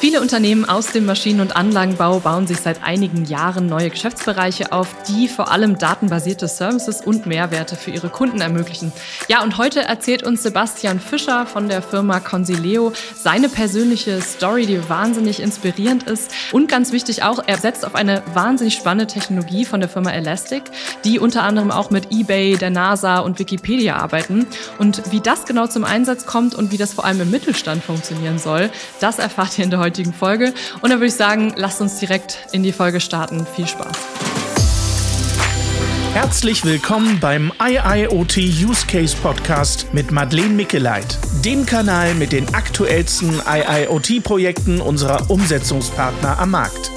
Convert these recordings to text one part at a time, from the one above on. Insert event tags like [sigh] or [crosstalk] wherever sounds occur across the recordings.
Viele Unternehmen aus dem Maschinen- und Anlagenbau bauen sich seit einigen Jahren neue Geschäftsbereiche auf, die vor allem datenbasierte Services und Mehrwerte für ihre Kunden ermöglichen. Ja, und heute erzählt uns Sebastian Fischer von der Firma Consileo seine persönliche Story, die wahnsinnig inspirierend ist. Und ganz wichtig auch, er setzt auf eine wahnsinnig spannende Technologie von der Firma Elastic, die unter anderem auch mit eBay, der NASA und Wikipedia arbeiten. Und wie das genau zum Einsatz kommt und wie das vor allem im Mittelstand funktionieren soll, das erfahrt ihr in der heutigen Folge. Und dann würde ich sagen, lasst uns direkt in die Folge starten. Viel Spaß. Herzlich willkommen beim IIoT Use Case Podcast mit Madeleine Mickeleit, dem Kanal mit den aktuellsten IIoT-Projekten unserer Umsetzungspartner am Markt.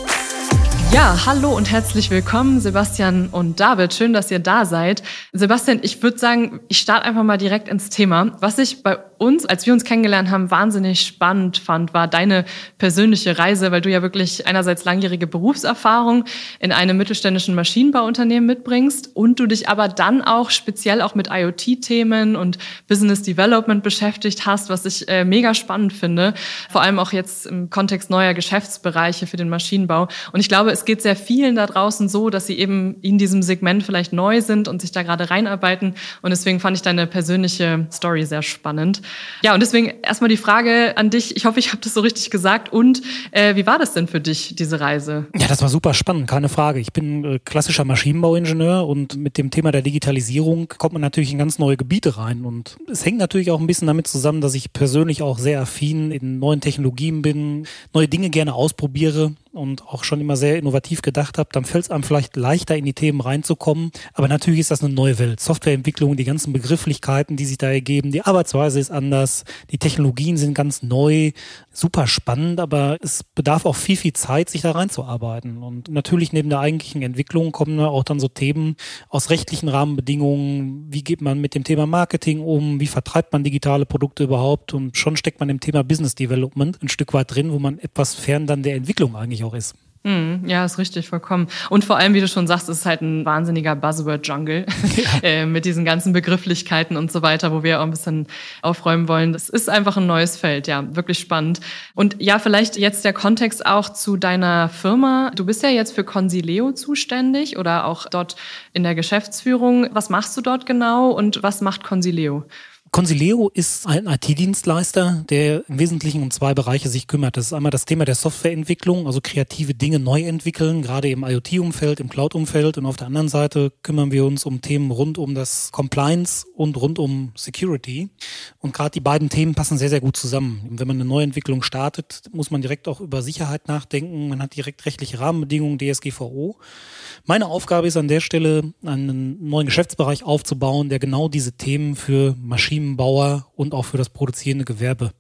Ja, hallo und herzlich willkommen, Sebastian und David. Schön, dass ihr da seid. Sebastian, ich würde sagen, ich starte einfach mal direkt ins Thema. Was ich bei uns, als wir uns kennengelernt haben, wahnsinnig spannend fand, war deine persönliche Reise, weil du ja wirklich einerseits langjährige Berufserfahrung in einem mittelständischen Maschinenbauunternehmen mitbringst und du dich aber dann auch speziell auch mit IoT-Themen und Business Development beschäftigt hast, was ich äh, mega spannend finde, vor allem auch jetzt im Kontext neuer Geschäftsbereiche für den Maschinenbau. Und ich glaube, es geht sehr vielen da draußen so, dass sie eben in diesem Segment vielleicht neu sind und sich da gerade reinarbeiten. Und deswegen fand ich deine persönliche Story sehr spannend. Ja, und deswegen erstmal die Frage an dich. Ich hoffe, ich habe das so richtig gesagt. Und äh, wie war das denn für dich, diese Reise? Ja, das war super spannend, keine Frage. Ich bin äh, klassischer Maschinenbauingenieur und mit dem Thema der Digitalisierung kommt man natürlich in ganz neue Gebiete rein. Und es hängt natürlich auch ein bisschen damit zusammen, dass ich persönlich auch sehr affin in neuen Technologien bin, neue Dinge gerne ausprobiere und auch schon immer sehr innovativ gedacht habe, dann fällt es einem vielleicht leichter in die Themen reinzukommen. Aber natürlich ist das eine neue Welt. Softwareentwicklung, die ganzen Begrifflichkeiten, die sich da ergeben, die Arbeitsweise ist anders, die Technologien sind ganz neu, super spannend, aber es bedarf auch viel, viel Zeit, sich da reinzuarbeiten. Und natürlich neben der eigentlichen Entwicklung kommen auch dann so Themen aus rechtlichen Rahmenbedingungen. Wie geht man mit dem Thema Marketing um? Wie vertreibt man digitale Produkte überhaupt? Und schon steckt man im Thema Business Development ein Stück weit drin, wo man etwas fern dann der Entwicklung eigentlich auch ist. Hm, ja, ist richtig, vollkommen. Und vor allem, wie du schon sagst, ist es halt ein wahnsinniger Buzzword-Jungle ja. [laughs] äh, mit diesen ganzen Begrifflichkeiten und so weiter, wo wir auch ein bisschen aufräumen wollen. Das ist einfach ein neues Feld, ja, wirklich spannend. Und ja, vielleicht jetzt der Kontext auch zu deiner Firma. Du bist ja jetzt für Consileo zuständig oder auch dort in der Geschäftsführung. Was machst du dort genau und was macht Consileo? Consileo ist ein IT-Dienstleister, der im Wesentlichen um zwei Bereiche sich kümmert. Das ist einmal das Thema der Softwareentwicklung, also kreative Dinge neu entwickeln, gerade im IoT-Umfeld, im Cloud-Umfeld. Und auf der anderen Seite kümmern wir uns um Themen rund um das Compliance und rund um Security. Und gerade die beiden Themen passen sehr, sehr gut zusammen. Wenn man eine Neuentwicklung startet, muss man direkt auch über Sicherheit nachdenken. Man hat direkt rechtliche Rahmenbedingungen, DSGVO. Meine Aufgabe ist an der Stelle, einen neuen Geschäftsbereich aufzubauen, der genau diese Themen für Maschinenbauer und auch für das produzierende Gewerbe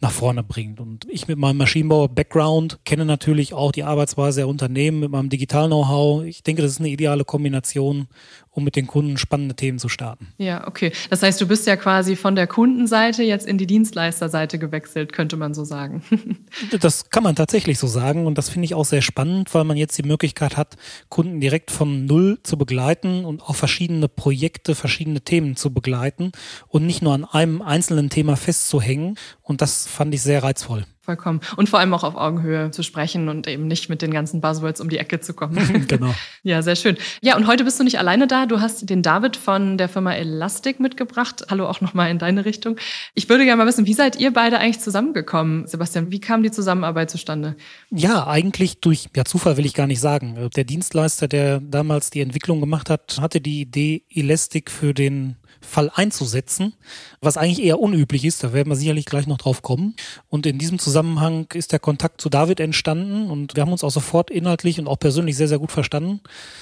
nach vorne bringt. Und ich mit meinem Maschinenbauer-Background kenne natürlich auch die Arbeitsweise der Unternehmen mit meinem Digital-Know-how. Ich denke, das ist eine ideale Kombination, um mit den Kunden spannende Themen zu starten. Ja, okay. Das heißt, du bist ja quasi von der Kundenseite jetzt in die Dienstleisterseite gewechselt, könnte man so sagen. [laughs] das kann man tatsächlich so sagen und das finde ich auch sehr spannend, weil man jetzt die Möglichkeit hat, Kunden direkt von Null zu begleiten und auch verschiedene Projekte, verschiedene Themen zu begleiten und nicht nur an einem einzelnen Thema festzuhängen. Und das fand ich sehr reizvoll. Vollkommen. Und vor allem auch auf Augenhöhe zu sprechen und eben nicht mit den ganzen Buzzwords um die Ecke zu kommen. [laughs] genau. Ja, sehr schön. Ja, und heute bist du nicht alleine da. Du hast den David von der Firma Elastic mitgebracht. Hallo auch nochmal in deine Richtung. Ich würde gerne mal wissen, wie seid ihr beide eigentlich zusammengekommen, Sebastian? Wie kam die Zusammenarbeit zustande? Ja, eigentlich durch, ja, Zufall will ich gar nicht sagen. Der Dienstleister, der damals die Entwicklung gemacht hat, hatte die Idee, Elastic für den Fall einzusetzen, was eigentlich eher unüblich ist. Da werden wir sicherlich gleich noch drauf kommen. Und in diesem Zusammenhang ist der Kontakt zu David entstanden und wir haben uns auch sofort inhaltlich und auch persönlich sehr, sehr gut verstanden.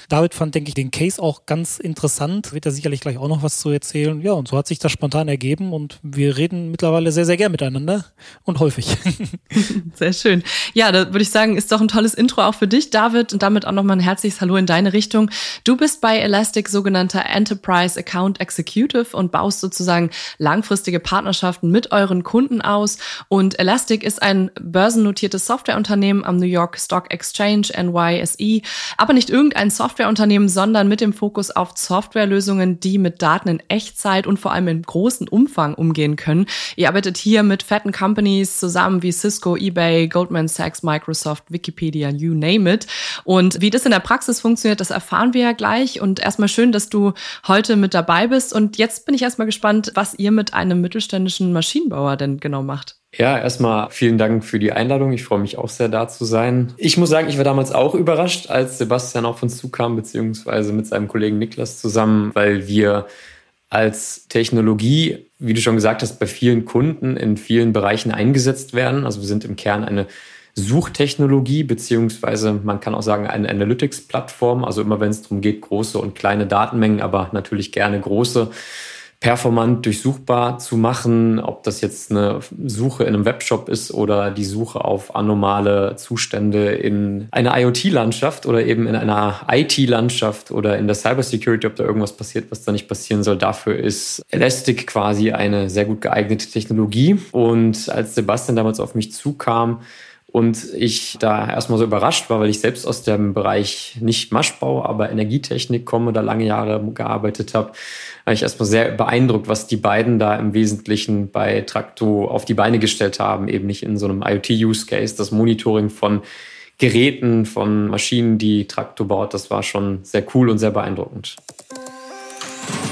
David fand, denke ich, den Case auch ganz interessant. Wird er sicherlich gleich auch noch was zu erzählen. Ja, und so hat sich das spontan ergeben und wir reden mittlerweile sehr, sehr gern miteinander und häufig. [laughs] Sehr schön. Ja, da würde ich sagen, ist doch ein tolles Intro auch für dich, David, und damit auch nochmal ein herzliches Hallo in deine Richtung. Du bist bei Elastic sogenannter Enterprise Account Executive Executive und baust sozusagen langfristige Partnerschaften mit euren Kunden aus. Und Elastic ist ein börsennotiertes Softwareunternehmen am New York Stock Exchange NYSE, aber nicht irgendein Softwareunternehmen, sondern mit dem Fokus auf Softwarelösungen, die mit Daten in Echtzeit und vor allem in großem Umfang umgehen können. Ihr arbeitet hier mit fetten Companies zusammen wie Cisco, eBay, Goldman Sachs, Microsoft, Wikipedia, you name it. Und wie das in der Praxis funktioniert, das erfahren wir ja gleich. Und erstmal schön, dass du heute mit dabei bist. Und jetzt bin ich erstmal gespannt, was ihr mit einem mittelständischen Maschinenbauer denn genau macht. Ja, erstmal vielen Dank für die Einladung. Ich freue mich auch sehr, da zu sein. Ich muss sagen, ich war damals auch überrascht, als Sebastian auf uns zukam, beziehungsweise mit seinem Kollegen Niklas zusammen, weil wir als Technologie, wie du schon gesagt hast, bei vielen Kunden in vielen Bereichen eingesetzt werden. Also wir sind im Kern eine Suchtechnologie, beziehungsweise man kann auch sagen eine Analytics-Plattform. Also immer wenn es darum geht, große und kleine Datenmengen, aber natürlich gerne große performant durchsuchbar zu machen, ob das jetzt eine Suche in einem Webshop ist oder die Suche auf anormale Zustände in einer IoT-Landschaft oder eben in einer IT-Landschaft oder in der Cybersecurity, ob da irgendwas passiert, was da nicht passieren soll. Dafür ist Elastic quasi eine sehr gut geeignete Technologie. Und als Sebastian damals auf mich zukam, und ich da erstmal so überrascht war, weil ich selbst aus dem Bereich nicht Maschbau, aber Energietechnik komme, da lange Jahre gearbeitet habe, war ich erstmal sehr beeindruckt, was die beiden da im Wesentlichen bei Trakto auf die Beine gestellt haben, eben nicht in so einem IoT-Use-Case, das Monitoring von Geräten, von Maschinen, die Trakto baut, das war schon sehr cool und sehr beeindruckend.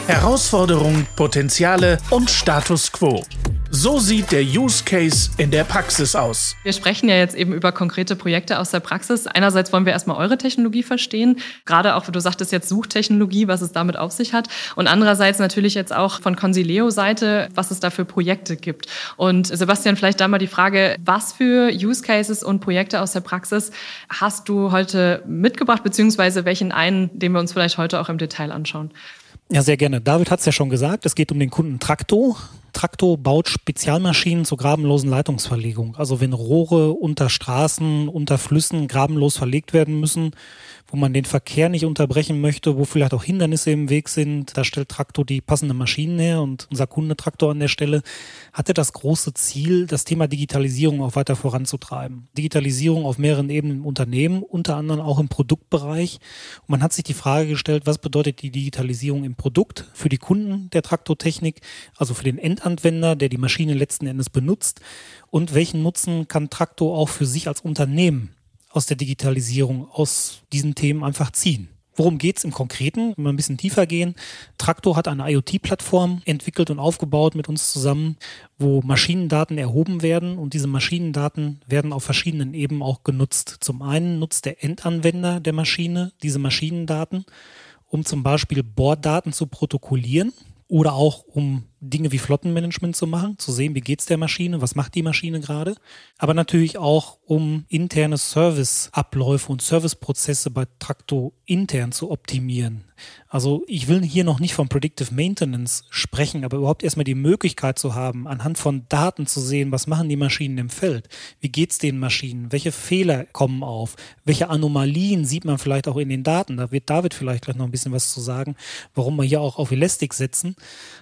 Herausforderungen, Potenziale und Status quo. So sieht der Use Case in der Praxis aus. Wir sprechen ja jetzt eben über konkrete Projekte aus der Praxis. Einerseits wollen wir erstmal eure Technologie verstehen, gerade auch, du sagtest jetzt Suchtechnologie, was es damit auf sich hat. Und andererseits natürlich jetzt auch von Consileo-Seite, was es da für Projekte gibt. Und Sebastian, vielleicht da mal die Frage, was für Use Cases und Projekte aus der Praxis hast du heute mitgebracht, beziehungsweise welchen einen, den wir uns vielleicht heute auch im Detail anschauen? Ja, sehr gerne. David hat es ja schon gesagt, es geht um den Kunden Trakto. Trakto baut Spezialmaschinen zur grabenlosen Leitungsverlegung. Also wenn Rohre unter Straßen, unter Flüssen grabenlos verlegt werden müssen, wo man den Verkehr nicht unterbrechen möchte, wo vielleicht auch Hindernisse im Weg sind. Da stellt Traktor die passenden Maschinen her und unser Kunde Traktor an der Stelle hatte das große Ziel, das Thema Digitalisierung auch weiter voranzutreiben. Digitalisierung auf mehreren Ebenen im Unternehmen, unter anderem auch im Produktbereich. Und man hat sich die Frage gestellt, was bedeutet die Digitalisierung im Produkt für die Kunden der Traktortechnik, also für den Endanwender, der die Maschine letzten Endes benutzt und welchen Nutzen kann Traktor auch für sich als Unternehmen aus der Digitalisierung, aus diesen Themen einfach ziehen. Worum geht's im Konkreten? Wenn wir ein bisschen tiefer gehen. Traktor hat eine IoT-Plattform entwickelt und aufgebaut mit uns zusammen, wo Maschinendaten erhoben werden und diese Maschinendaten werden auf verschiedenen Ebenen auch genutzt. Zum einen nutzt der Endanwender der Maschine diese Maschinendaten, um zum Beispiel Borddaten zu protokollieren oder auch um Dinge wie Flottenmanagement zu machen, zu sehen, wie geht's der Maschine, was macht die Maschine gerade, aber natürlich auch um interne Serviceabläufe und Serviceprozesse bei Trakto intern zu optimieren. Also ich will hier noch nicht von Predictive Maintenance sprechen, aber überhaupt erstmal die Möglichkeit zu haben, anhand von Daten zu sehen, was machen die Maschinen im Feld, wie geht's den Maschinen, welche Fehler kommen auf, welche Anomalien sieht man vielleicht auch in den Daten. Da wird David vielleicht gleich noch ein bisschen was zu sagen, warum wir hier auch auf Elastic setzen.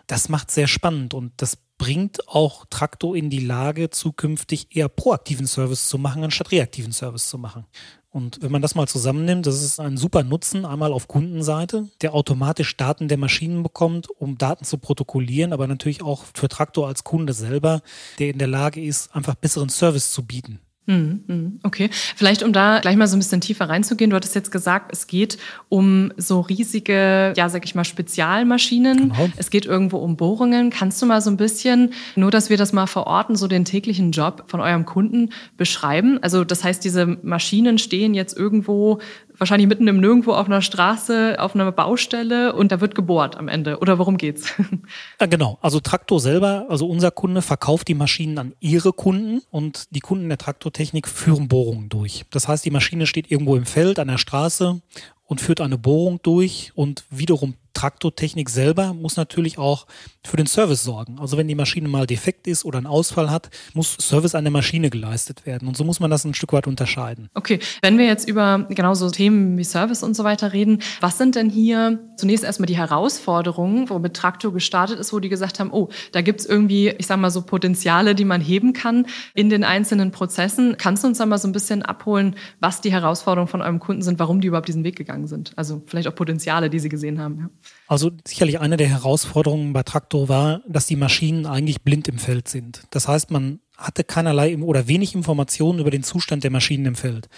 Das macht sehr spannend und das bringt auch Traktor in die Lage, zukünftig eher proaktiven Service zu machen, anstatt reaktiven Service zu machen. Und wenn man das mal zusammennimmt, das ist ein super Nutzen, einmal auf Kundenseite, der automatisch Daten der Maschinen bekommt, um Daten zu protokollieren, aber natürlich auch für Traktor als Kunde selber, der in der Lage ist, einfach besseren Service zu bieten. Hm, hm, okay, vielleicht um da gleich mal so ein bisschen tiefer reinzugehen. Du hattest jetzt gesagt, es geht um so riesige, ja, sag ich mal, Spezialmaschinen. Genau. Es geht irgendwo um Bohrungen. Kannst du mal so ein bisschen, nur dass wir das mal verorten, so den täglichen Job von eurem Kunden beschreiben? Also das heißt, diese Maschinen stehen jetzt irgendwo wahrscheinlich mitten im Nirgendwo auf einer Straße, auf einer Baustelle und da wird gebohrt am Ende. Oder worum geht's? [laughs] Ja, genau. Also Traktor selber, also unser Kunde verkauft die Maschinen an ihre Kunden und die Kunden der Traktortechnik führen Bohrungen durch. Das heißt, die Maschine steht irgendwo im Feld an der Straße und führt eine Bohrung durch und wiederum Traktortechnik selber muss natürlich auch für den Service sorgen. Also wenn die Maschine mal defekt ist oder einen Ausfall hat, muss Service an der Maschine geleistet werden. Und so muss man das ein Stück weit unterscheiden. Okay, wenn wir jetzt über genau so Themen wie Service und so weiter reden, was sind denn hier zunächst erstmal die Herausforderungen, womit Traktor gestartet ist, wo die gesagt haben, oh, da gibt's irgendwie, ich sag mal so Potenziale, die man heben kann in den einzelnen Prozessen. Kannst du uns da mal so ein bisschen abholen, was die Herausforderungen von eurem Kunden sind, warum die überhaupt diesen Weg gegangen sind? Also vielleicht auch Potenziale, die sie gesehen haben. Ja. Also sicherlich eine der Herausforderungen bei Traktor war, dass die Maschinen eigentlich blind im Feld sind. Das heißt, man hatte keinerlei oder wenig Informationen über den Zustand der Maschinen im Feld.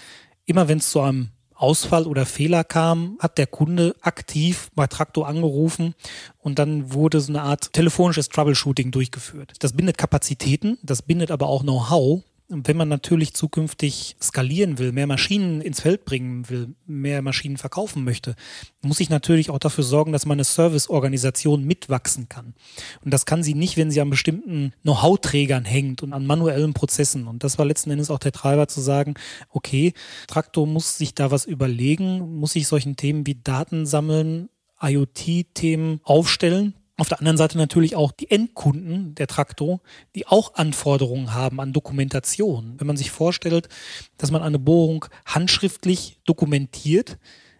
Immer wenn es zu einem Ausfall oder Fehler kam, hat der Kunde aktiv bei Traktor angerufen und dann wurde so eine Art telefonisches Troubleshooting durchgeführt. Das bindet Kapazitäten, das bindet aber auch Know-how wenn man natürlich zukünftig skalieren will, mehr Maschinen ins Feld bringen will, mehr Maschinen verkaufen möchte, muss ich natürlich auch dafür sorgen, dass meine Serviceorganisation mitwachsen kann. Und das kann sie nicht, wenn sie an bestimmten Know-how-Trägern hängt und an manuellen Prozessen. Und das war letzten Endes auch der Treiber zu sagen, okay, Traktor muss sich da was überlegen, muss sich solchen Themen wie Daten sammeln, IoT-Themen aufstellen, auf der anderen Seite natürlich auch die Endkunden der Traktor, die auch Anforderungen haben an Dokumentation. Wenn man sich vorstellt, dass man eine Bohrung handschriftlich dokumentiert,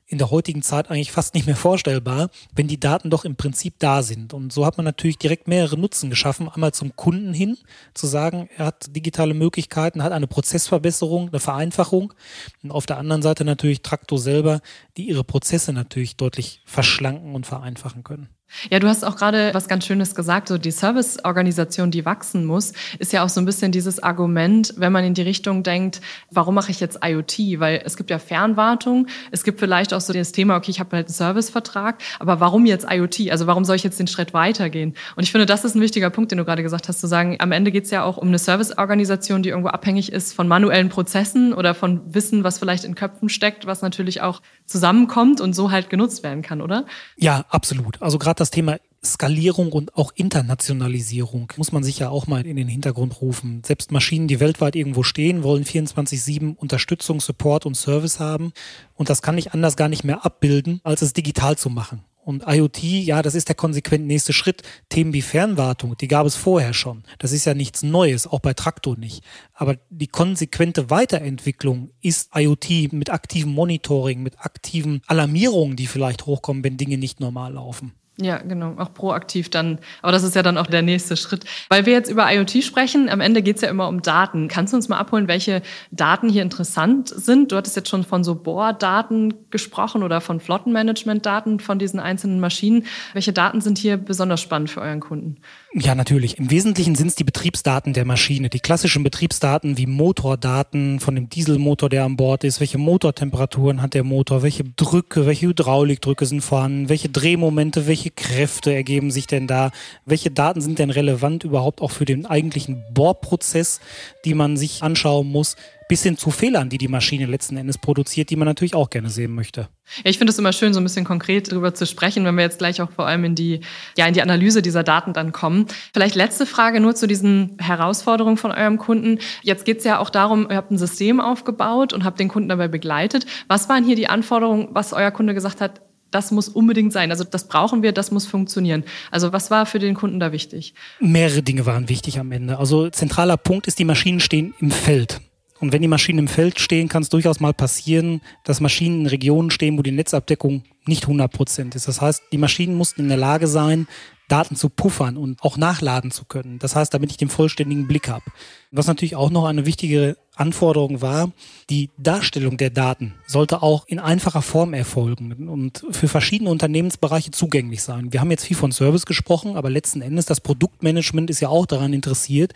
in der heutigen Zeit eigentlich fast nicht mehr vorstellbar, wenn die Daten doch im Prinzip da sind. Und so hat man natürlich direkt mehrere Nutzen geschaffen. Einmal zum Kunden hin, zu sagen, er hat digitale Möglichkeiten, hat eine Prozessverbesserung, eine Vereinfachung. Und auf der anderen Seite natürlich Traktor selber, die ihre Prozesse natürlich deutlich verschlanken und vereinfachen können. Ja, du hast auch gerade was ganz Schönes gesagt. So die Serviceorganisation, die wachsen muss, ist ja auch so ein bisschen dieses Argument, wenn man in die Richtung denkt, warum mache ich jetzt IoT? Weil es gibt ja Fernwartung, es gibt vielleicht auch so das Thema, okay, ich habe halt einen Servicevertrag, aber warum jetzt IoT? Also warum soll ich jetzt den Schritt weitergehen? Und ich finde, das ist ein wichtiger Punkt, den du gerade gesagt hast, zu sagen, am Ende geht es ja auch um eine Serviceorganisation, die irgendwo abhängig ist von manuellen Prozessen oder von Wissen, was vielleicht in Köpfen steckt, was natürlich auch zusammenkommt und so halt genutzt werden kann, oder? Ja, absolut. Also gerade das Thema Skalierung und auch Internationalisierung muss man sich ja auch mal in den Hintergrund rufen. Selbst Maschinen, die weltweit irgendwo stehen, wollen 24-7 Unterstützung, Support und Service haben. Und das kann ich anders gar nicht mehr abbilden, als es digital zu machen. Und IoT, ja, das ist der konsequent nächste Schritt. Themen wie Fernwartung, die gab es vorher schon. Das ist ja nichts Neues, auch bei Traktor nicht. Aber die konsequente Weiterentwicklung ist IoT mit aktivem Monitoring, mit aktiven Alarmierungen, die vielleicht hochkommen, wenn Dinge nicht normal laufen. Ja, genau, auch proaktiv dann. Aber das ist ja dann auch der nächste Schritt. Weil wir jetzt über IoT sprechen, am Ende geht's ja immer um Daten. Kannst du uns mal abholen, welche Daten hier interessant sind? Du hattest jetzt schon von so Bohrdaten gesprochen oder von Flottenmanagement-Daten von diesen einzelnen Maschinen. Welche Daten sind hier besonders spannend für euren Kunden? Ja, natürlich. Im Wesentlichen sind es die Betriebsdaten der Maschine. Die klassischen Betriebsdaten wie Motordaten von dem Dieselmotor, der an Bord ist. Welche Motortemperaturen hat der Motor? Welche Drücke, welche Hydraulikdrücke sind vorhanden? Welche Drehmomente, welche Kräfte ergeben sich denn da? Welche Daten sind denn relevant überhaupt auch für den eigentlichen Bohrprozess, die man sich anschauen muss? bis hin zu Fehlern, die die Maschine letzten Endes produziert, die man natürlich auch gerne sehen möchte. Ja, ich finde es immer schön, so ein bisschen konkret darüber zu sprechen, wenn wir jetzt gleich auch vor allem in die, ja, in die Analyse dieser Daten dann kommen. Vielleicht letzte Frage nur zu diesen Herausforderungen von eurem Kunden. Jetzt geht es ja auch darum, ihr habt ein System aufgebaut und habt den Kunden dabei begleitet. Was waren hier die Anforderungen, was euer Kunde gesagt hat, das muss unbedingt sein. Also das brauchen wir, das muss funktionieren. Also was war für den Kunden da wichtig? Mehrere Dinge waren wichtig am Ende. Also zentraler Punkt ist, die Maschinen stehen im Feld. Und wenn die Maschinen im Feld stehen, kann es durchaus mal passieren, dass Maschinen in Regionen stehen, wo die Netzabdeckung nicht 100 Prozent ist. Das heißt, die Maschinen mussten in der Lage sein, Daten zu puffern und auch nachladen zu können. Das heißt, damit ich den vollständigen Blick habe. Was natürlich auch noch eine wichtige Anforderung war, die Darstellung der Daten sollte auch in einfacher Form erfolgen und für verschiedene Unternehmensbereiche zugänglich sein. Wir haben jetzt viel von Service gesprochen, aber letzten Endes das Produktmanagement ist ja auch daran interessiert,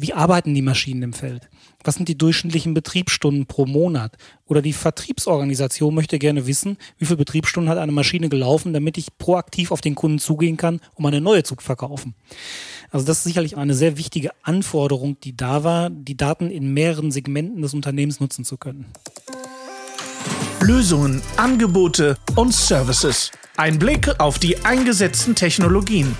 wie arbeiten die Maschinen im Feld? Was sind die durchschnittlichen Betriebsstunden pro Monat? Oder die Vertriebsorganisation möchte gerne wissen, wie viele Betriebsstunden hat eine Maschine gelaufen, damit ich proaktiv auf den Kunden zugehen kann, um eine neue zu verkaufen. Also das ist sicherlich eine sehr wichtige Anforderung, die da war, die Daten in mehreren Segmenten des Unternehmens nutzen zu können. Lösungen, Angebote und Services. Ein Blick auf die eingesetzten Technologien.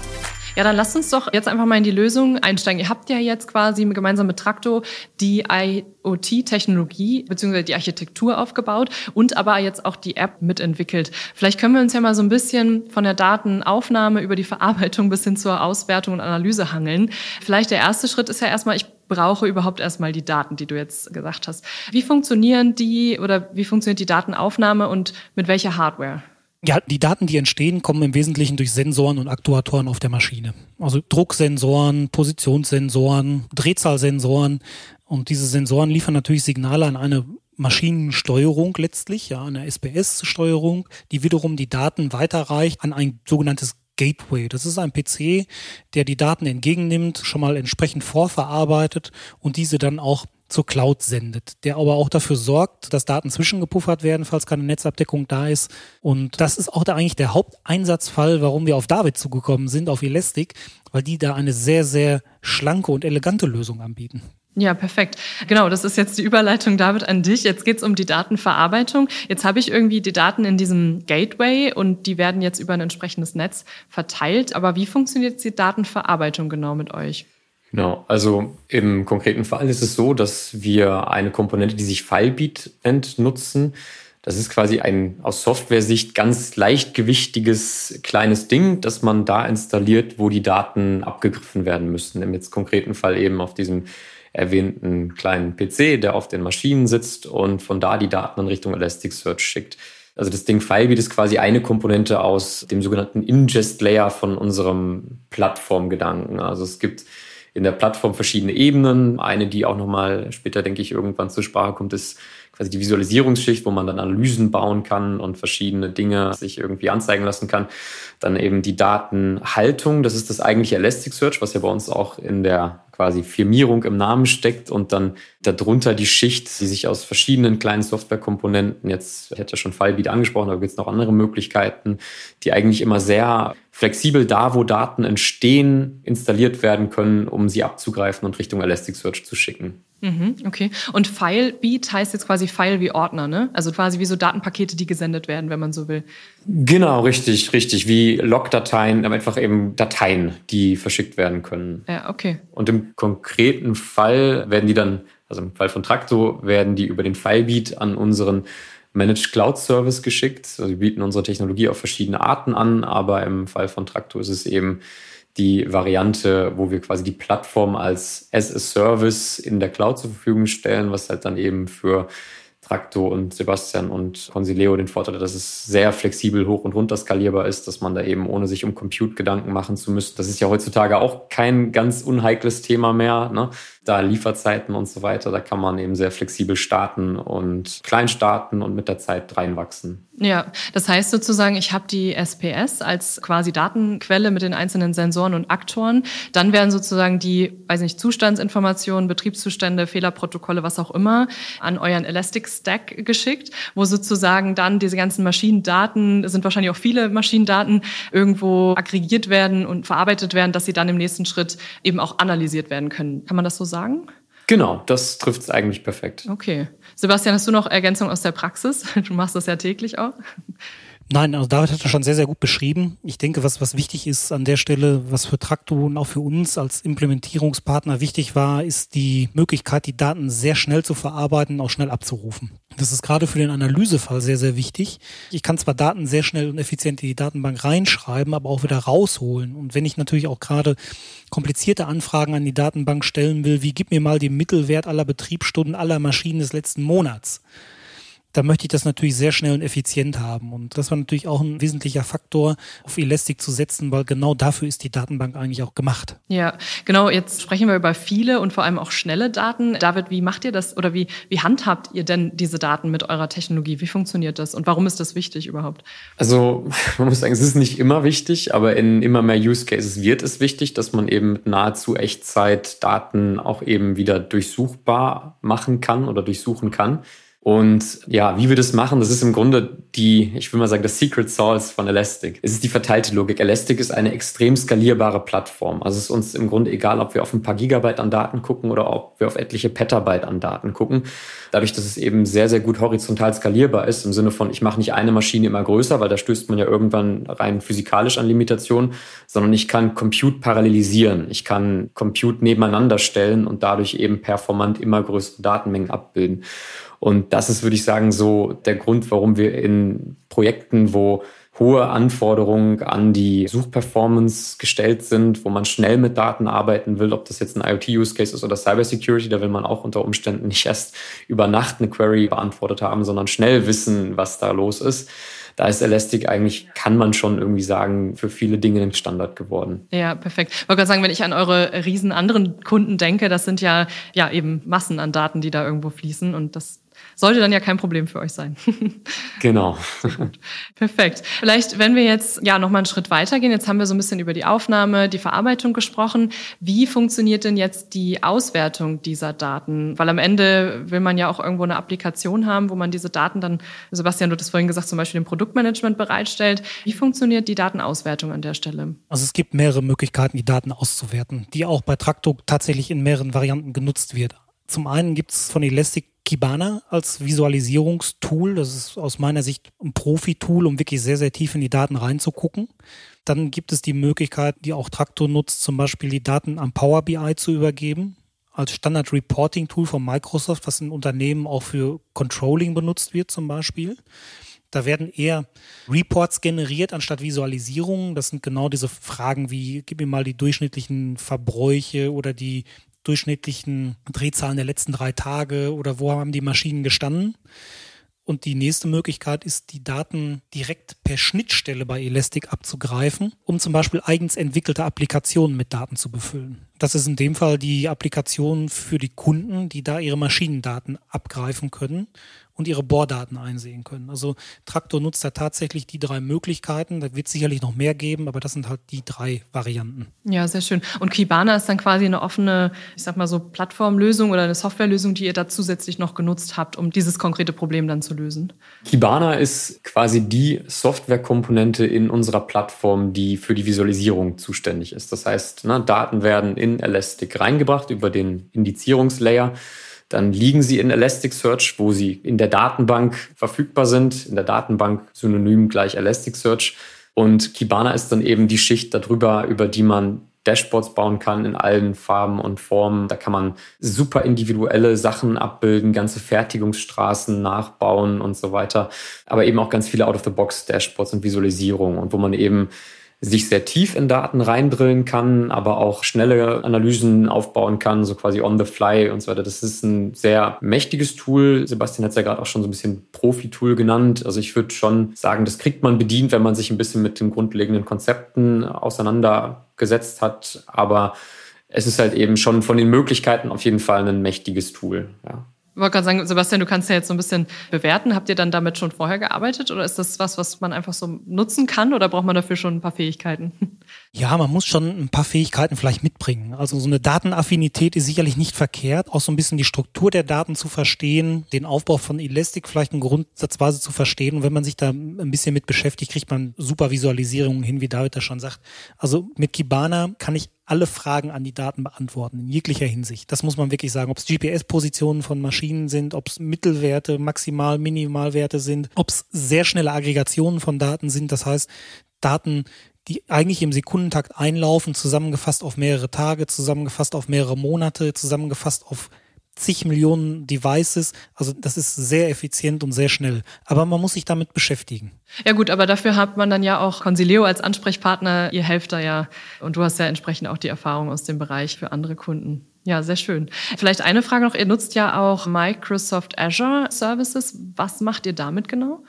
Ja, dann lasst uns doch jetzt einfach mal in die Lösung einsteigen. Ihr habt ja jetzt quasi gemeinsam mit Traktor die IoT-Technologie bzw. die Architektur aufgebaut und aber jetzt auch die App mitentwickelt. Vielleicht können wir uns ja mal so ein bisschen von der Datenaufnahme über die Verarbeitung bis hin zur Auswertung und Analyse hangeln. Vielleicht der erste Schritt ist ja erstmal, ich brauche überhaupt erstmal die Daten, die du jetzt gesagt hast. Wie funktionieren die oder wie funktioniert die Datenaufnahme und mit welcher Hardware? Ja, die Daten, die entstehen, kommen im Wesentlichen durch Sensoren und Aktuatoren auf der Maschine. Also Drucksensoren, Positionssensoren, Drehzahlsensoren. Und diese Sensoren liefern natürlich Signale an eine Maschinensteuerung letztlich, ja, eine SPS-Steuerung, die wiederum die Daten weiterreicht an ein sogenanntes Gateway. Das ist ein PC, der die Daten entgegennimmt, schon mal entsprechend vorverarbeitet und diese dann auch zur Cloud sendet, der aber auch dafür sorgt, dass Daten zwischengepuffert werden, falls keine Netzabdeckung da ist. Und das ist auch da eigentlich der Haupteinsatzfall, warum wir auf David zugekommen sind, auf Elastic, weil die da eine sehr, sehr schlanke und elegante Lösung anbieten. Ja, perfekt. Genau, das ist jetzt die Überleitung, David, an dich. Jetzt geht's um die Datenverarbeitung. Jetzt habe ich irgendwie die Daten in diesem Gateway und die werden jetzt über ein entsprechendes Netz verteilt. Aber wie funktioniert die Datenverarbeitung genau mit euch? Genau, also im konkreten Fall ist es so, dass wir eine Komponente, die sich Filebeat nennt, nutzen. Das ist quasi ein aus Software-Sicht ganz leichtgewichtiges kleines Ding, das man da installiert, wo die Daten abgegriffen werden müssen. Im jetzt konkreten Fall eben auf diesem erwähnten kleinen PC, der auf den Maschinen sitzt und von da die Daten in Richtung Elasticsearch schickt. Also das Ding Filebeat ist quasi eine Komponente aus dem sogenannten Ingest-Layer von unserem Plattformgedanken. Also es gibt in der Plattform verschiedene Ebenen. Eine, die auch nochmal später, denke ich, irgendwann zur Sprache kommt, ist quasi die Visualisierungsschicht, wo man dann Analysen bauen kann und verschiedene Dinge sich irgendwie anzeigen lassen kann. Dann eben die Datenhaltung, das ist das eigentliche Elasticsearch, was ja bei uns auch in der quasi Firmierung im Namen steckt und dann darunter die Schicht, die sich aus verschiedenen kleinen Softwarekomponenten, jetzt, ich hatte ja schon Filebeat angesprochen, aber gibt es noch andere Möglichkeiten, die eigentlich immer sehr flexibel da, wo Daten entstehen, installiert werden können, um sie abzugreifen und Richtung Elasticsearch zu schicken. Mhm, okay. Und Filebeat heißt jetzt quasi File wie Ordner, ne? Also quasi wie so Datenpakete, die gesendet werden, wenn man so will. Genau, richtig, richtig. Wie Logdateien, aber einfach eben Dateien, die verschickt werden können. Ja, okay. Und im konkreten Fall werden die dann, also im Fall von Trakto, werden die über den Filebeat an unseren Managed Cloud Service geschickt. Also wir bieten unsere Technologie auf verschiedene Arten an, aber im Fall von Trakto ist es eben die Variante, wo wir quasi die Plattform als as a Service in der Cloud zur Verfügung stellen, was halt dann eben für Trakto und Sebastian und Consileo den Vorteil hat, dass es sehr flexibel hoch und runter skalierbar ist, dass man da eben ohne sich um Compute Gedanken machen zu müssen. Das ist ja heutzutage auch kein ganz unheikles Thema mehr. Ne? Da Lieferzeiten und so weiter, da kann man eben sehr flexibel starten und klein starten und mit der Zeit reinwachsen. Ja, das heißt sozusagen, ich habe die SPS als quasi Datenquelle mit den einzelnen Sensoren und Aktoren. Dann werden sozusagen die, weiß nicht, Zustandsinformationen, Betriebszustände, Fehlerprotokolle, was auch immer, an euren Elastic Stack geschickt, wo sozusagen dann diese ganzen Maschinendaten, es sind wahrscheinlich auch viele Maschinendaten, irgendwo aggregiert werden und verarbeitet werden, dass sie dann im nächsten Schritt eben auch analysiert werden können. Kann man das so sagen? Genau, das trifft es eigentlich perfekt. Okay. Sebastian, hast du noch Ergänzung aus der Praxis? Du machst das ja täglich auch. Nein, also David hat das schon sehr, sehr gut beschrieben. Ich denke, was, was wichtig ist an der Stelle, was für Traktor und auch für uns als Implementierungspartner wichtig war, ist die Möglichkeit, die Daten sehr schnell zu verarbeiten und auch schnell abzurufen. Das ist gerade für den Analysefall sehr, sehr wichtig. Ich kann zwar Daten sehr schnell und effizient in die Datenbank reinschreiben, aber auch wieder rausholen. Und wenn ich natürlich auch gerade komplizierte Anfragen an die Datenbank stellen will, wie gib mir mal den Mittelwert aller Betriebsstunden aller Maschinen des letzten Monats, da möchte ich das natürlich sehr schnell und effizient haben. Und das war natürlich auch ein wesentlicher Faktor, auf Elastic zu setzen, weil genau dafür ist die Datenbank eigentlich auch gemacht. Ja, genau. Jetzt sprechen wir über viele und vor allem auch schnelle Daten. David, wie macht ihr das oder wie, wie handhabt ihr denn diese Daten mit eurer Technologie? Wie funktioniert das und warum ist das wichtig überhaupt? Also, [laughs] man muss sagen, es ist nicht immer wichtig, aber in immer mehr Use Cases wird es wichtig, dass man eben mit nahezu Echtzeit Daten auch eben wieder durchsuchbar machen kann oder durchsuchen kann. Und ja, wie wir das machen, das ist im Grunde die, ich will mal sagen, das Secret Sauce von Elastic. Es ist die verteilte Logik. Elastic ist eine extrem skalierbare Plattform. Also es ist uns im Grunde egal, ob wir auf ein paar Gigabyte an Daten gucken oder ob wir auf etliche Petabyte an Daten gucken. Dadurch, dass es eben sehr, sehr gut horizontal skalierbar ist, im Sinne von, ich mache nicht eine Maschine immer größer, weil da stößt man ja irgendwann rein physikalisch an Limitationen, sondern ich kann Compute parallelisieren. Ich kann Compute nebeneinander stellen und dadurch eben performant immer größere Datenmengen abbilden. Und das ist, würde ich sagen, so der Grund, warum wir in Projekten, wo hohe Anforderungen an die Suchperformance gestellt sind, wo man schnell mit Daten arbeiten will, ob das jetzt ein IoT-Use-Case ist oder Cybersecurity, da will man auch unter Umständen nicht erst über Nacht eine Query beantwortet haben, sondern schnell wissen, was da los ist da ist Elastic eigentlich, kann man schon irgendwie sagen, für viele Dinge ein Standard geworden. Ja, perfekt. Ich wollte gerade sagen, wenn ich an eure riesen anderen Kunden denke, das sind ja, ja eben Massen an Daten, die da irgendwo fließen und das sollte dann ja kein Problem für euch sein. [laughs] genau. [laughs] Perfekt. Vielleicht, wenn wir jetzt ja noch mal einen Schritt weitergehen, jetzt haben wir so ein bisschen über die Aufnahme, die Verarbeitung gesprochen. Wie funktioniert denn jetzt die Auswertung dieser Daten? Weil am Ende will man ja auch irgendwo eine Applikation haben, wo man diese Daten dann, Sebastian, du hast vorhin gesagt, zum Beispiel dem Produktmanagement bereitstellt. Wie funktioniert die Datenauswertung an der Stelle? Also es gibt mehrere Möglichkeiten, die Daten auszuwerten, die auch bei Traktor tatsächlich in mehreren Varianten genutzt wird. Zum einen gibt es von Elastic Kibana als Visualisierungstool. Das ist aus meiner Sicht ein Profi-Tool, um wirklich sehr, sehr tief in die Daten reinzugucken. Dann gibt es die Möglichkeit, die auch Traktor nutzt, zum Beispiel die Daten am Power BI zu übergeben. Als Standard Reporting Tool von Microsoft, was in Unternehmen auch für Controlling benutzt wird, zum Beispiel. Da werden eher Reports generiert anstatt Visualisierungen. Das sind genau diese Fragen wie, gib mir mal die durchschnittlichen Verbräuche oder die durchschnittlichen Drehzahlen der letzten drei Tage oder wo haben die Maschinen gestanden. Und die nächste Möglichkeit ist, die Daten direkt per Schnittstelle bei Elastic abzugreifen, um zum Beispiel eigens entwickelte Applikationen mit Daten zu befüllen. Das ist in dem Fall die Applikation für die Kunden, die da ihre Maschinendaten abgreifen können und ihre Bohrdaten einsehen können. Also Traktor nutzt da tatsächlich die drei Möglichkeiten. Da wird es sicherlich noch mehr geben, aber das sind halt die drei Varianten. Ja, sehr schön. Und Kibana ist dann quasi eine offene, ich sag mal so Plattformlösung oder eine Softwarelösung, die ihr da zusätzlich noch genutzt habt, um dieses konkrete Problem dann zu lösen. Kibana ist quasi die Softwarekomponente in unserer Plattform, die für die Visualisierung zuständig ist. Das heißt, ne, Daten werden in Elastic reingebracht über den Indizierungslayer. Dann liegen sie in Elasticsearch, wo sie in der Datenbank verfügbar sind. In der Datenbank synonym gleich Elasticsearch. Und Kibana ist dann eben die Schicht darüber, über die man Dashboards bauen kann in allen Farben und Formen. Da kann man super individuelle Sachen abbilden, ganze Fertigungsstraßen nachbauen und so weiter. Aber eben auch ganz viele Out-of-the-Box-Dashboards und Visualisierungen und wo man eben sich sehr tief in Daten reindrillen kann, aber auch schnelle Analysen aufbauen kann, so quasi on the fly und so weiter. Das ist ein sehr mächtiges Tool. Sebastian hat es ja gerade auch schon so ein bisschen Profi-Tool genannt. Also ich würde schon sagen, das kriegt man bedient, wenn man sich ein bisschen mit den grundlegenden Konzepten auseinandergesetzt hat. Aber es ist halt eben schon von den Möglichkeiten auf jeden Fall ein mächtiges Tool. Ja. Ich wollte gerade sagen, Sebastian, du kannst ja jetzt so ein bisschen bewerten. Habt ihr dann damit schon vorher gearbeitet oder ist das was, was man einfach so nutzen kann oder braucht man dafür schon ein paar Fähigkeiten? [laughs] Ja, man muss schon ein paar Fähigkeiten vielleicht mitbringen. Also so eine Datenaffinität ist sicherlich nicht verkehrt, auch so ein bisschen die Struktur der Daten zu verstehen, den Aufbau von Elastic vielleicht in Grundsatzweise zu verstehen. Und wenn man sich da ein bisschen mit beschäftigt, kriegt man super Visualisierungen hin, wie David das schon sagt. Also mit Kibana kann ich alle Fragen an die Daten beantworten, in jeglicher Hinsicht. Das muss man wirklich sagen. Ob es GPS-Positionen von Maschinen sind, ob es Mittelwerte, Maximal-, Minimalwerte sind, ob es sehr schnelle Aggregationen von Daten sind. Das heißt, Daten, die eigentlich im Sekundentakt einlaufen, zusammengefasst auf mehrere Tage, zusammengefasst auf mehrere Monate, zusammengefasst auf zig Millionen Devices. Also das ist sehr effizient und sehr schnell. Aber man muss sich damit beschäftigen. Ja gut, aber dafür hat man dann ja auch Consileo als Ansprechpartner. Ihr helft da ja und du hast ja entsprechend auch die Erfahrung aus dem Bereich für andere Kunden. Ja, sehr schön. Vielleicht eine Frage noch. Ihr nutzt ja auch Microsoft Azure Services. Was macht ihr damit genau?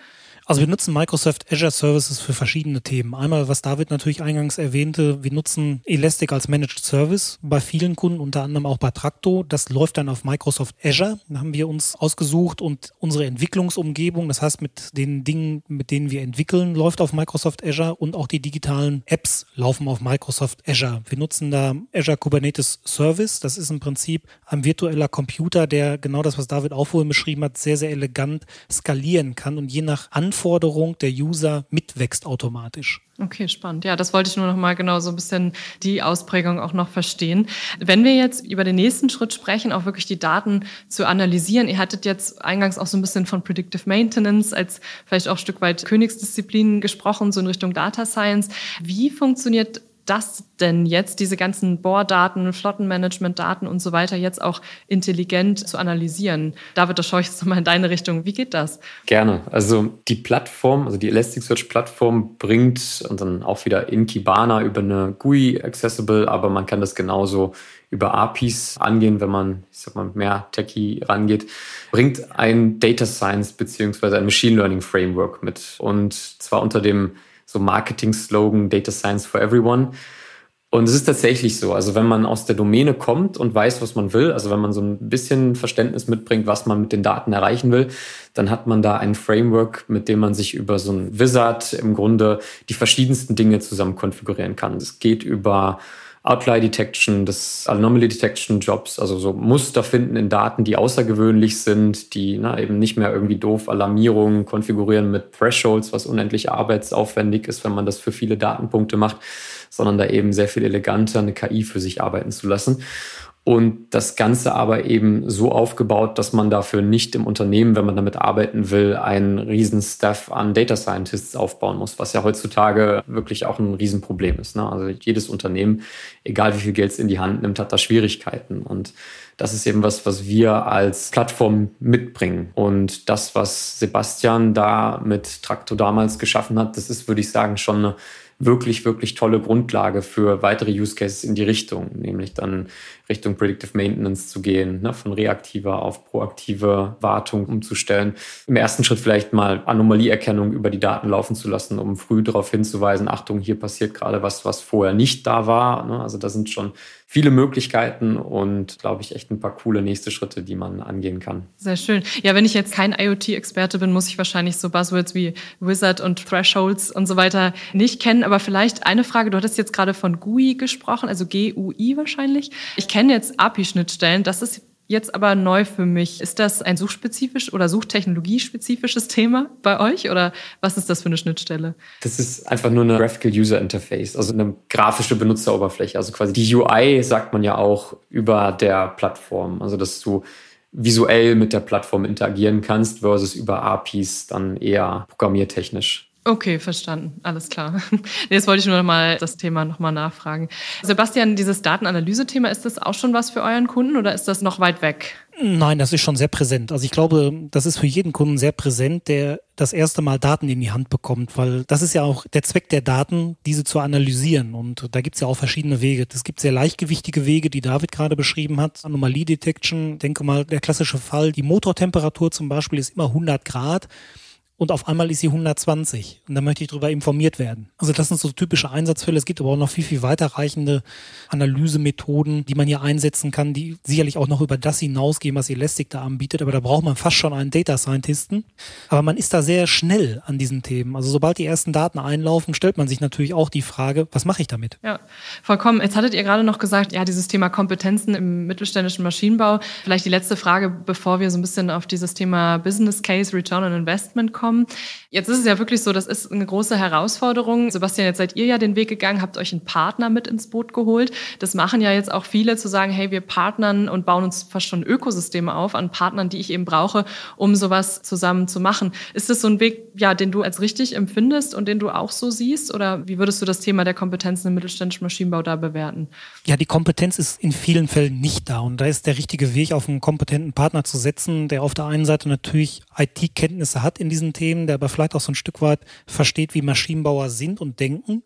Also wir nutzen Microsoft Azure Services für verschiedene Themen. Einmal, was David natürlich eingangs erwähnte, wir nutzen Elastic als Managed Service bei vielen Kunden, unter anderem auch bei Tracto. Das läuft dann auf Microsoft Azure. Da haben wir uns ausgesucht und unsere Entwicklungsumgebung, das heißt mit den Dingen, mit denen wir entwickeln, läuft auf Microsoft Azure und auch die digitalen Apps laufen auf Microsoft Azure. Wir nutzen da Azure Kubernetes Service. Das ist im Prinzip ein virtueller Computer, der genau das, was David auch vorhin beschrieben hat, sehr, sehr elegant skalieren kann und je nach Anforderung der User mitwächst automatisch. Okay, spannend. Ja, das wollte ich nur noch mal genau so ein bisschen die Ausprägung auch noch verstehen. Wenn wir jetzt über den nächsten Schritt sprechen, auch wirklich die Daten zu analysieren. Ihr hattet jetzt eingangs auch so ein bisschen von Predictive Maintenance als vielleicht auch ein Stück weit Königsdisziplin gesprochen, so in Richtung Data Science. Wie funktioniert das denn jetzt, diese ganzen Bohrdaten, Flottenmanagement-Daten und so weiter, jetzt auch intelligent zu analysieren? David, da schaue ich jetzt mal in deine Richtung. Wie geht das? Gerne. Also die Plattform, also die Elasticsearch-Plattform bringt und dann auch wieder in Kibana über eine GUI accessible, aber man kann das genauso über APIs angehen, wenn man, ich sag mal, mehr techy rangeht, bringt ein Data Science beziehungsweise ein Machine Learning Framework mit. Und zwar unter dem so Marketing-Slogan Data Science for Everyone. Und es ist tatsächlich so. Also wenn man aus der Domäne kommt und weiß, was man will, also wenn man so ein bisschen Verständnis mitbringt, was man mit den Daten erreichen will, dann hat man da ein Framework, mit dem man sich über so ein Wizard im Grunde die verschiedensten Dinge zusammen konfigurieren kann. Es geht über Outlier Detection, das Anomaly Detection Jobs, also so Muster finden in Daten, die außergewöhnlich sind, die na, eben nicht mehr irgendwie doof Alarmierungen konfigurieren mit Thresholds, was unendlich arbeitsaufwendig ist, wenn man das für viele Datenpunkte macht, sondern da eben sehr viel eleganter eine KI für sich arbeiten zu lassen. Und das Ganze aber eben so aufgebaut, dass man dafür nicht im Unternehmen, wenn man damit arbeiten will, einen riesen Staff an Data Scientists aufbauen muss, was ja heutzutage wirklich auch ein Riesenproblem ist. Ne? Also jedes Unternehmen, egal wie viel Geld es in die Hand nimmt, hat da Schwierigkeiten. Und das ist eben was, was wir als Plattform mitbringen. Und das, was Sebastian da mit Traktor damals geschaffen hat, das ist, würde ich sagen, schon eine wirklich, wirklich tolle Grundlage für weitere Use Cases in die Richtung, nämlich dann Richtung Predictive Maintenance zu gehen, ne, von reaktiver auf proaktive Wartung umzustellen. Im ersten Schritt vielleicht mal Anomalieerkennung über die Daten laufen zu lassen, um früh darauf hinzuweisen, Achtung, hier passiert gerade was, was vorher nicht da war. Ne? Also da sind schon viele Möglichkeiten und, glaube ich, echt ein paar coole nächste Schritte, die man angehen kann. Sehr schön. Ja, wenn ich jetzt kein IoT-Experte bin, muss ich wahrscheinlich so Buzzwords wie Wizard und Thresholds und so weiter nicht kennen. Aber vielleicht eine Frage, du hattest jetzt gerade von GUI gesprochen, also GUI wahrscheinlich. Ich kenne jetzt API-Schnittstellen. Das ist jetzt aber neu für mich. Ist das ein suchspezifisch oder suchtechnologiespezifisches Thema bei euch oder was ist das für eine Schnittstelle? Das ist einfach nur eine Graphical User Interface, also eine grafische Benutzeroberfläche. Also quasi die UI sagt man ja auch über der Plattform. Also dass du visuell mit der Plattform interagieren kannst versus über APIs dann eher programmiertechnisch. Okay, verstanden. Alles klar. [laughs] Jetzt wollte ich nur noch mal das Thema noch mal nachfragen. Sebastian, dieses Datenanalyse-Thema, ist das auch schon was für euren Kunden oder ist das noch weit weg? Nein, das ist schon sehr präsent. Also ich glaube, das ist für jeden Kunden sehr präsent, der das erste Mal Daten in die Hand bekommt, weil das ist ja auch der Zweck der Daten, diese zu analysieren. Und da gibt es ja auch verschiedene Wege. Es gibt sehr leichtgewichtige Wege, die David gerade beschrieben hat. Anomalie Detection, denke mal, der klassische Fall, die Motortemperatur zum Beispiel ist immer 100 Grad und auf einmal ist sie 120 und da möchte ich darüber informiert werden. Also das sind so typische Einsatzfälle. Es gibt aber auch noch viel, viel weiterreichende Analysemethoden, die man hier einsetzen kann, die sicherlich auch noch über das hinausgehen, was Elastic da anbietet. Aber da braucht man fast schon einen Data Scientisten. Aber man ist da sehr schnell an diesen Themen. Also sobald die ersten Daten einlaufen, stellt man sich natürlich auch die Frage, was mache ich damit? Ja, vollkommen. Jetzt hattet ihr gerade noch gesagt, ja, dieses Thema Kompetenzen im mittelständischen Maschinenbau. Vielleicht die letzte Frage, bevor wir so ein bisschen auf dieses Thema Business Case, Return on Investment kommen bekommen. Jetzt ist es ja wirklich so, das ist eine große Herausforderung. Sebastian, jetzt seid ihr ja den Weg gegangen, habt euch einen Partner mit ins Boot geholt. Das machen ja jetzt auch viele zu sagen, hey, wir partnern und bauen uns fast schon Ökosysteme auf an Partnern, die ich eben brauche, um sowas zusammen zu machen. Ist das so ein Weg, ja, den du als richtig empfindest und den du auch so siehst? Oder wie würdest du das Thema der Kompetenzen im mittelständischen Maschinenbau da bewerten? Ja, die Kompetenz ist in vielen Fällen nicht da. Und da ist der richtige Weg, auf einen kompetenten Partner zu setzen, der auf der einen Seite natürlich IT-Kenntnisse hat in diesen Themen, der aber vielleicht auch so ein Stück weit versteht, wie Maschinenbauer sind und denken.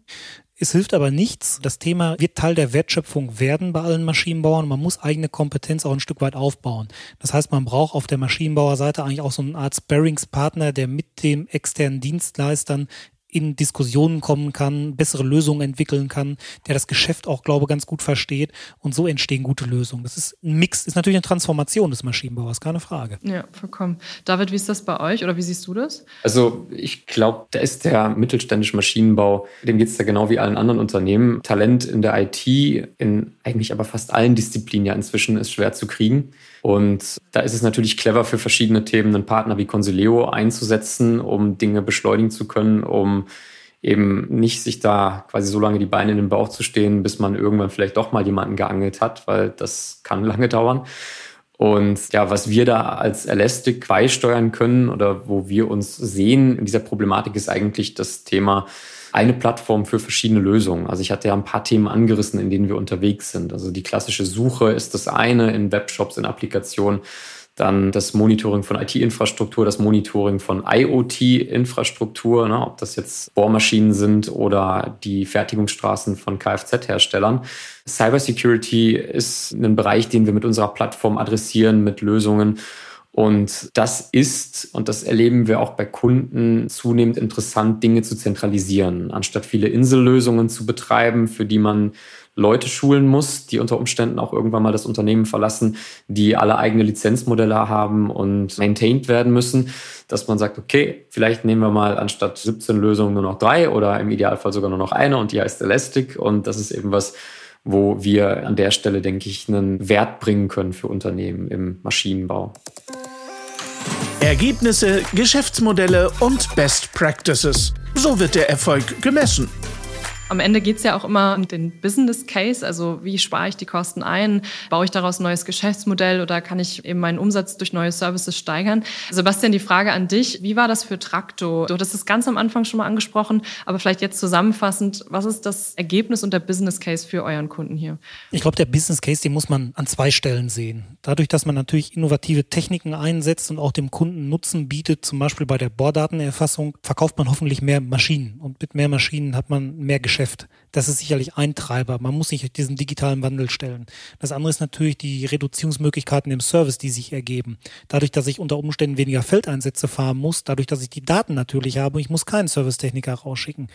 Es hilft aber nichts. Das Thema wird Teil der Wertschöpfung werden bei allen Maschinenbauern. Man muss eigene Kompetenz auch ein Stück weit aufbauen. Das heißt, man braucht auf der Maschinenbauerseite eigentlich auch so eine Art Sparringspartner, der mit dem externen Dienstleistern in Diskussionen kommen kann, bessere Lösungen entwickeln kann, der das Geschäft auch, glaube ich, ganz gut versteht und so entstehen gute Lösungen. Das ist ein Mix, ist natürlich eine Transformation des Maschinenbauers, keine Frage. Ja, vollkommen. David, wie ist das bei euch oder wie siehst du das? Also ich glaube, da ist der mittelständische Maschinenbau, dem geht es da genau wie allen anderen Unternehmen. Talent in der IT, in eigentlich aber fast allen Disziplinen ja inzwischen ist schwer zu kriegen. Und da ist es natürlich clever für verschiedene Themen, einen Partner wie Consileo einzusetzen, um Dinge beschleunigen zu können, um eben nicht sich da quasi so lange die Beine in den Bauch zu stehen, bis man irgendwann vielleicht doch mal jemanden geangelt hat, weil das kann [laughs] lange dauern. Und ja, was wir da als Elastic beisteuern können oder wo wir uns sehen in dieser Problematik ist eigentlich das Thema eine Plattform für verschiedene Lösungen. Also ich hatte ja ein paar Themen angerissen, in denen wir unterwegs sind. Also die klassische Suche ist das eine in Webshops, in Applikationen. Dann das Monitoring von IT-Infrastruktur, das Monitoring von IoT-Infrastruktur, ne, ob das jetzt Bohrmaschinen sind oder die Fertigungsstraßen von Kfz-Herstellern. Cybersecurity ist ein Bereich, den wir mit unserer Plattform adressieren, mit Lösungen, und das ist, und das erleben wir auch bei Kunden, zunehmend interessant, Dinge zu zentralisieren, anstatt viele Insellösungen zu betreiben, für die man Leute schulen muss, die unter Umständen auch irgendwann mal das Unternehmen verlassen, die alle eigene Lizenzmodelle haben und maintained werden müssen, dass man sagt, okay, vielleicht nehmen wir mal anstatt 17 Lösungen nur noch drei oder im Idealfall sogar nur noch eine und die heißt Elastic und das ist eben was, wo wir an der Stelle, denke ich, einen Wert bringen können für Unternehmen im Maschinenbau. Ergebnisse, Geschäftsmodelle und Best Practices. So wird der Erfolg gemessen. Am Ende geht es ja auch immer um den Business Case, also wie spare ich die Kosten ein, baue ich daraus ein neues Geschäftsmodell oder kann ich eben meinen Umsatz durch neue Services steigern. Sebastian, die Frage an dich, wie war das für Trakto? Du hattest es ganz am Anfang schon mal angesprochen, aber vielleicht jetzt zusammenfassend, was ist das Ergebnis und der Business Case für euren Kunden hier? Ich glaube, der Business Case, den muss man an zwei Stellen sehen. Dadurch, dass man natürlich innovative Techniken einsetzt und auch dem Kunden Nutzen bietet, zum Beispiel bei der Bohrdatenerfassung, verkauft man hoffentlich mehr Maschinen und mit mehr Maschinen hat man mehr Geschäft. Geschäft. Das ist sicherlich ein Treiber. Man muss sich diesen digitalen Wandel stellen. Das andere ist natürlich die Reduzierungsmöglichkeiten im Service, die sich ergeben. Dadurch, dass ich unter Umständen weniger Feldeinsätze fahren muss, dadurch, dass ich die Daten natürlich habe, ich muss keinen Servicetechniker rausschicken.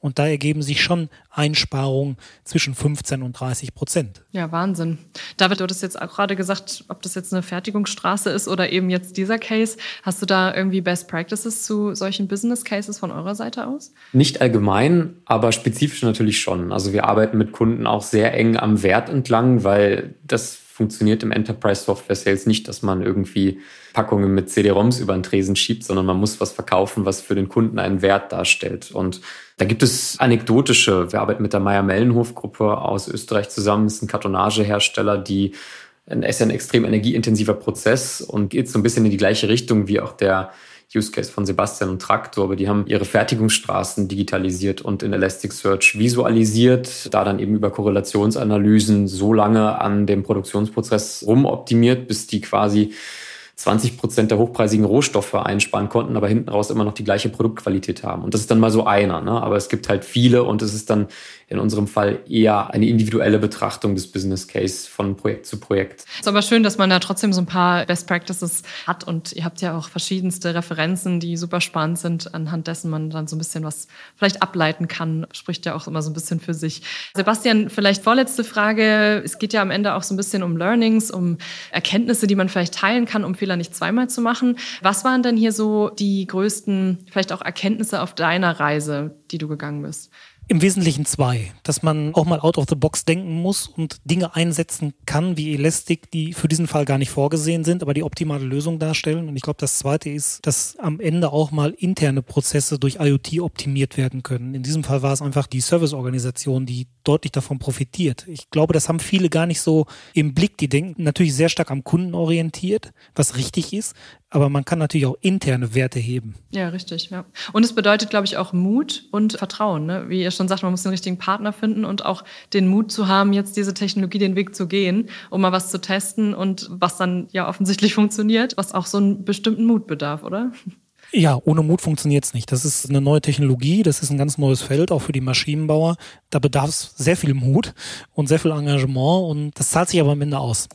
Und da ergeben sich schon Einsparungen zwischen 15 und 30 Prozent. Ja, Wahnsinn. David, du hattest jetzt auch gerade gesagt, ob das jetzt eine Fertigungsstraße ist oder eben jetzt dieser Case. Hast du da irgendwie Best Practices zu solchen Business Cases von eurer Seite aus? Nicht allgemein, aber spezifisch natürlich schon. Also wir arbeiten mit Kunden auch sehr eng am Wert entlang, weil das funktioniert im Enterprise Software Sales nicht, dass man irgendwie Packungen mit CD-ROMs über den Tresen schiebt, sondern man muss was verkaufen, was für den Kunden einen Wert darstellt. Und da gibt es anekdotische. Wir arbeiten mit der Meier-Mellenhof-Gruppe aus Österreich zusammen. Das ist ein Kartonagehersteller, die ist ein extrem energieintensiver Prozess und geht so ein bisschen in die gleiche Richtung wie auch der Use Case von Sebastian und Traktor, aber die haben ihre Fertigungsstraßen digitalisiert und in Elasticsearch visualisiert, da dann eben über Korrelationsanalysen so lange an dem Produktionsprozess rumoptimiert, bis die quasi 20 Prozent der hochpreisigen Rohstoffe einsparen konnten, aber hinten raus immer noch die gleiche Produktqualität haben. Und das ist dann mal so einer. Ne? Aber es gibt halt viele und es ist dann in unserem Fall eher eine individuelle Betrachtung des Business Case von Projekt zu Projekt. Ist aber schön, dass man da trotzdem so ein paar Best Practices hat und ihr habt ja auch verschiedenste Referenzen, die super spannend sind, anhand dessen man dann so ein bisschen was vielleicht ableiten kann. Spricht ja auch immer so ein bisschen für sich. Sebastian, vielleicht vorletzte Frage. Es geht ja am Ende auch so ein bisschen um Learnings, um Erkenntnisse, die man vielleicht teilen kann, um Fehler nicht zweimal zu machen. Was waren denn hier so die größten, vielleicht auch Erkenntnisse auf deiner Reise, die du gegangen bist? Im Wesentlichen zwei. Dass man auch mal out of the box denken muss und Dinge einsetzen kann wie Elastic, die für diesen Fall gar nicht vorgesehen sind, aber die optimale Lösung darstellen. Und ich glaube, das zweite ist, dass am Ende auch mal interne Prozesse durch IoT optimiert werden können. In diesem Fall war es einfach die Serviceorganisation, die deutlich davon profitiert. Ich glaube, das haben viele gar nicht so im Blick. Die denken natürlich sehr stark am Kunden orientiert, was richtig ist aber man kann natürlich auch interne Werte heben. Ja, richtig. Ja. Und es bedeutet, glaube ich, auch Mut und Vertrauen. Ne? Wie ihr schon sagt, man muss den richtigen Partner finden und auch den Mut zu haben, jetzt diese Technologie den Weg zu gehen, um mal was zu testen und was dann ja offensichtlich [laughs] funktioniert, was auch so einen bestimmten Mut bedarf, oder? Ja, ohne Mut funktioniert es nicht. Das ist eine neue Technologie, das ist ein ganz neues Feld, auch für die Maschinenbauer. Da bedarf es sehr viel Mut und sehr viel Engagement und das zahlt sich aber am Ende aus.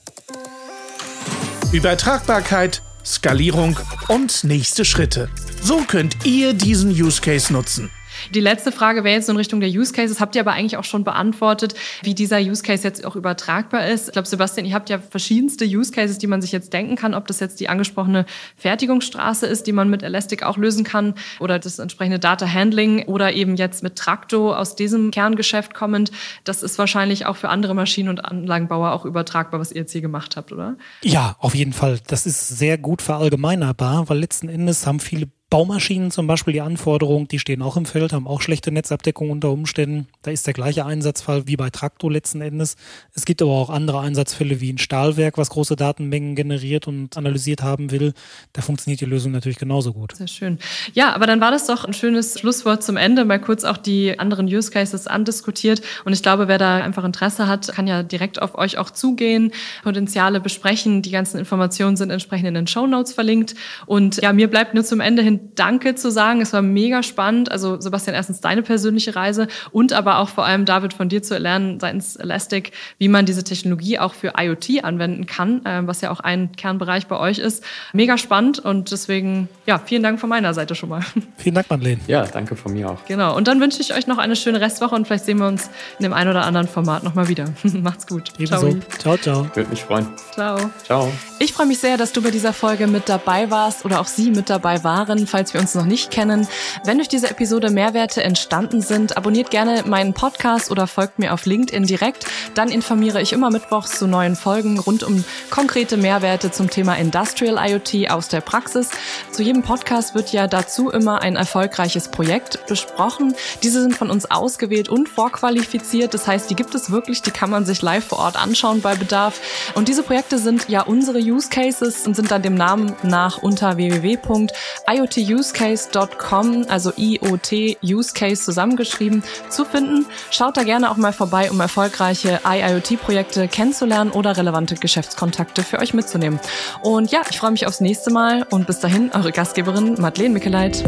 Übertragbarkeit, Skalierung und nächste Schritte. So könnt ihr diesen Use Case nutzen. Die letzte Frage wäre jetzt in Richtung der Use Cases. Habt ihr aber eigentlich auch schon beantwortet, wie dieser Use Case jetzt auch übertragbar ist? Ich glaube, Sebastian, ihr habt ja verschiedenste Use Cases, die man sich jetzt denken kann, ob das jetzt die angesprochene Fertigungsstraße ist, die man mit Elastic auch lösen kann oder das entsprechende Data Handling oder eben jetzt mit Tracto aus diesem Kerngeschäft kommend. Das ist wahrscheinlich auch für andere Maschinen- und Anlagenbauer auch übertragbar, was ihr jetzt hier gemacht habt, oder? Ja, auf jeden Fall. Das ist sehr gut verallgemeinerbar, weil letzten Endes haben viele Baumaschinen zum Beispiel, die Anforderungen, die stehen auch im Feld, haben auch schlechte Netzabdeckung unter Umständen. Da ist der gleiche Einsatzfall wie bei Traktor letzten Endes. Es gibt aber auch andere Einsatzfälle wie ein Stahlwerk, was große Datenmengen generiert und analysiert haben will. Da funktioniert die Lösung natürlich genauso gut. Sehr schön. Ja, aber dann war das doch ein schönes Schlusswort zum Ende. Mal kurz auch die anderen Use Cases andiskutiert. Und ich glaube, wer da einfach Interesse hat, kann ja direkt auf euch auch zugehen, Potenziale besprechen. Die ganzen Informationen sind entsprechend in den Show Notes verlinkt. Und ja, mir bleibt nur zum Ende hin Danke zu sagen. Es war mega spannend. Also Sebastian, erstens deine persönliche Reise und aber auch vor allem David von dir zu lernen seitens Elastic, wie man diese Technologie auch für IoT anwenden kann, äh, was ja auch ein Kernbereich bei euch ist. Mega spannend und deswegen, ja, vielen Dank von meiner Seite schon mal. [laughs] Vielen Dank, Madeleine. Ja, danke von mir auch. Genau. Und dann wünsche ich euch noch eine schöne Restwoche und vielleicht sehen wir uns in dem einen oder anderen Format nochmal wieder. [laughs] Macht's gut. Ebenso. Ciao, ciao. Würde mich freuen. Ciao. Ciao. Ich freue mich sehr, dass du bei dieser Folge mit dabei warst oder auch Sie mit dabei waren falls wir uns noch nicht kennen. Wenn durch diese Episode Mehrwerte entstanden sind, abonniert gerne meinen Podcast oder folgt mir auf LinkedIn direkt. Dann informiere ich immer mittwochs zu neuen Folgen rund um konkrete Mehrwerte zum Thema Industrial IoT aus der Praxis. Zu jedem Podcast wird ja dazu immer ein erfolgreiches Projekt besprochen. Diese sind von uns ausgewählt und vorqualifiziert. Das heißt, die gibt es wirklich, die kann man sich live vor Ort anschauen bei Bedarf. Und diese Projekte sind ja unsere Use Cases und sind dann dem Namen nach unter www.iot iotUseCase.com, also IoT Use Case zusammengeschrieben, zu finden. Schaut da gerne auch mal vorbei, um erfolgreiche IIoT-Projekte kennenzulernen oder relevante Geschäftskontakte für euch mitzunehmen. Und ja, ich freue mich aufs nächste Mal und bis dahin eure Gastgeberin Madeleine Mickeleit.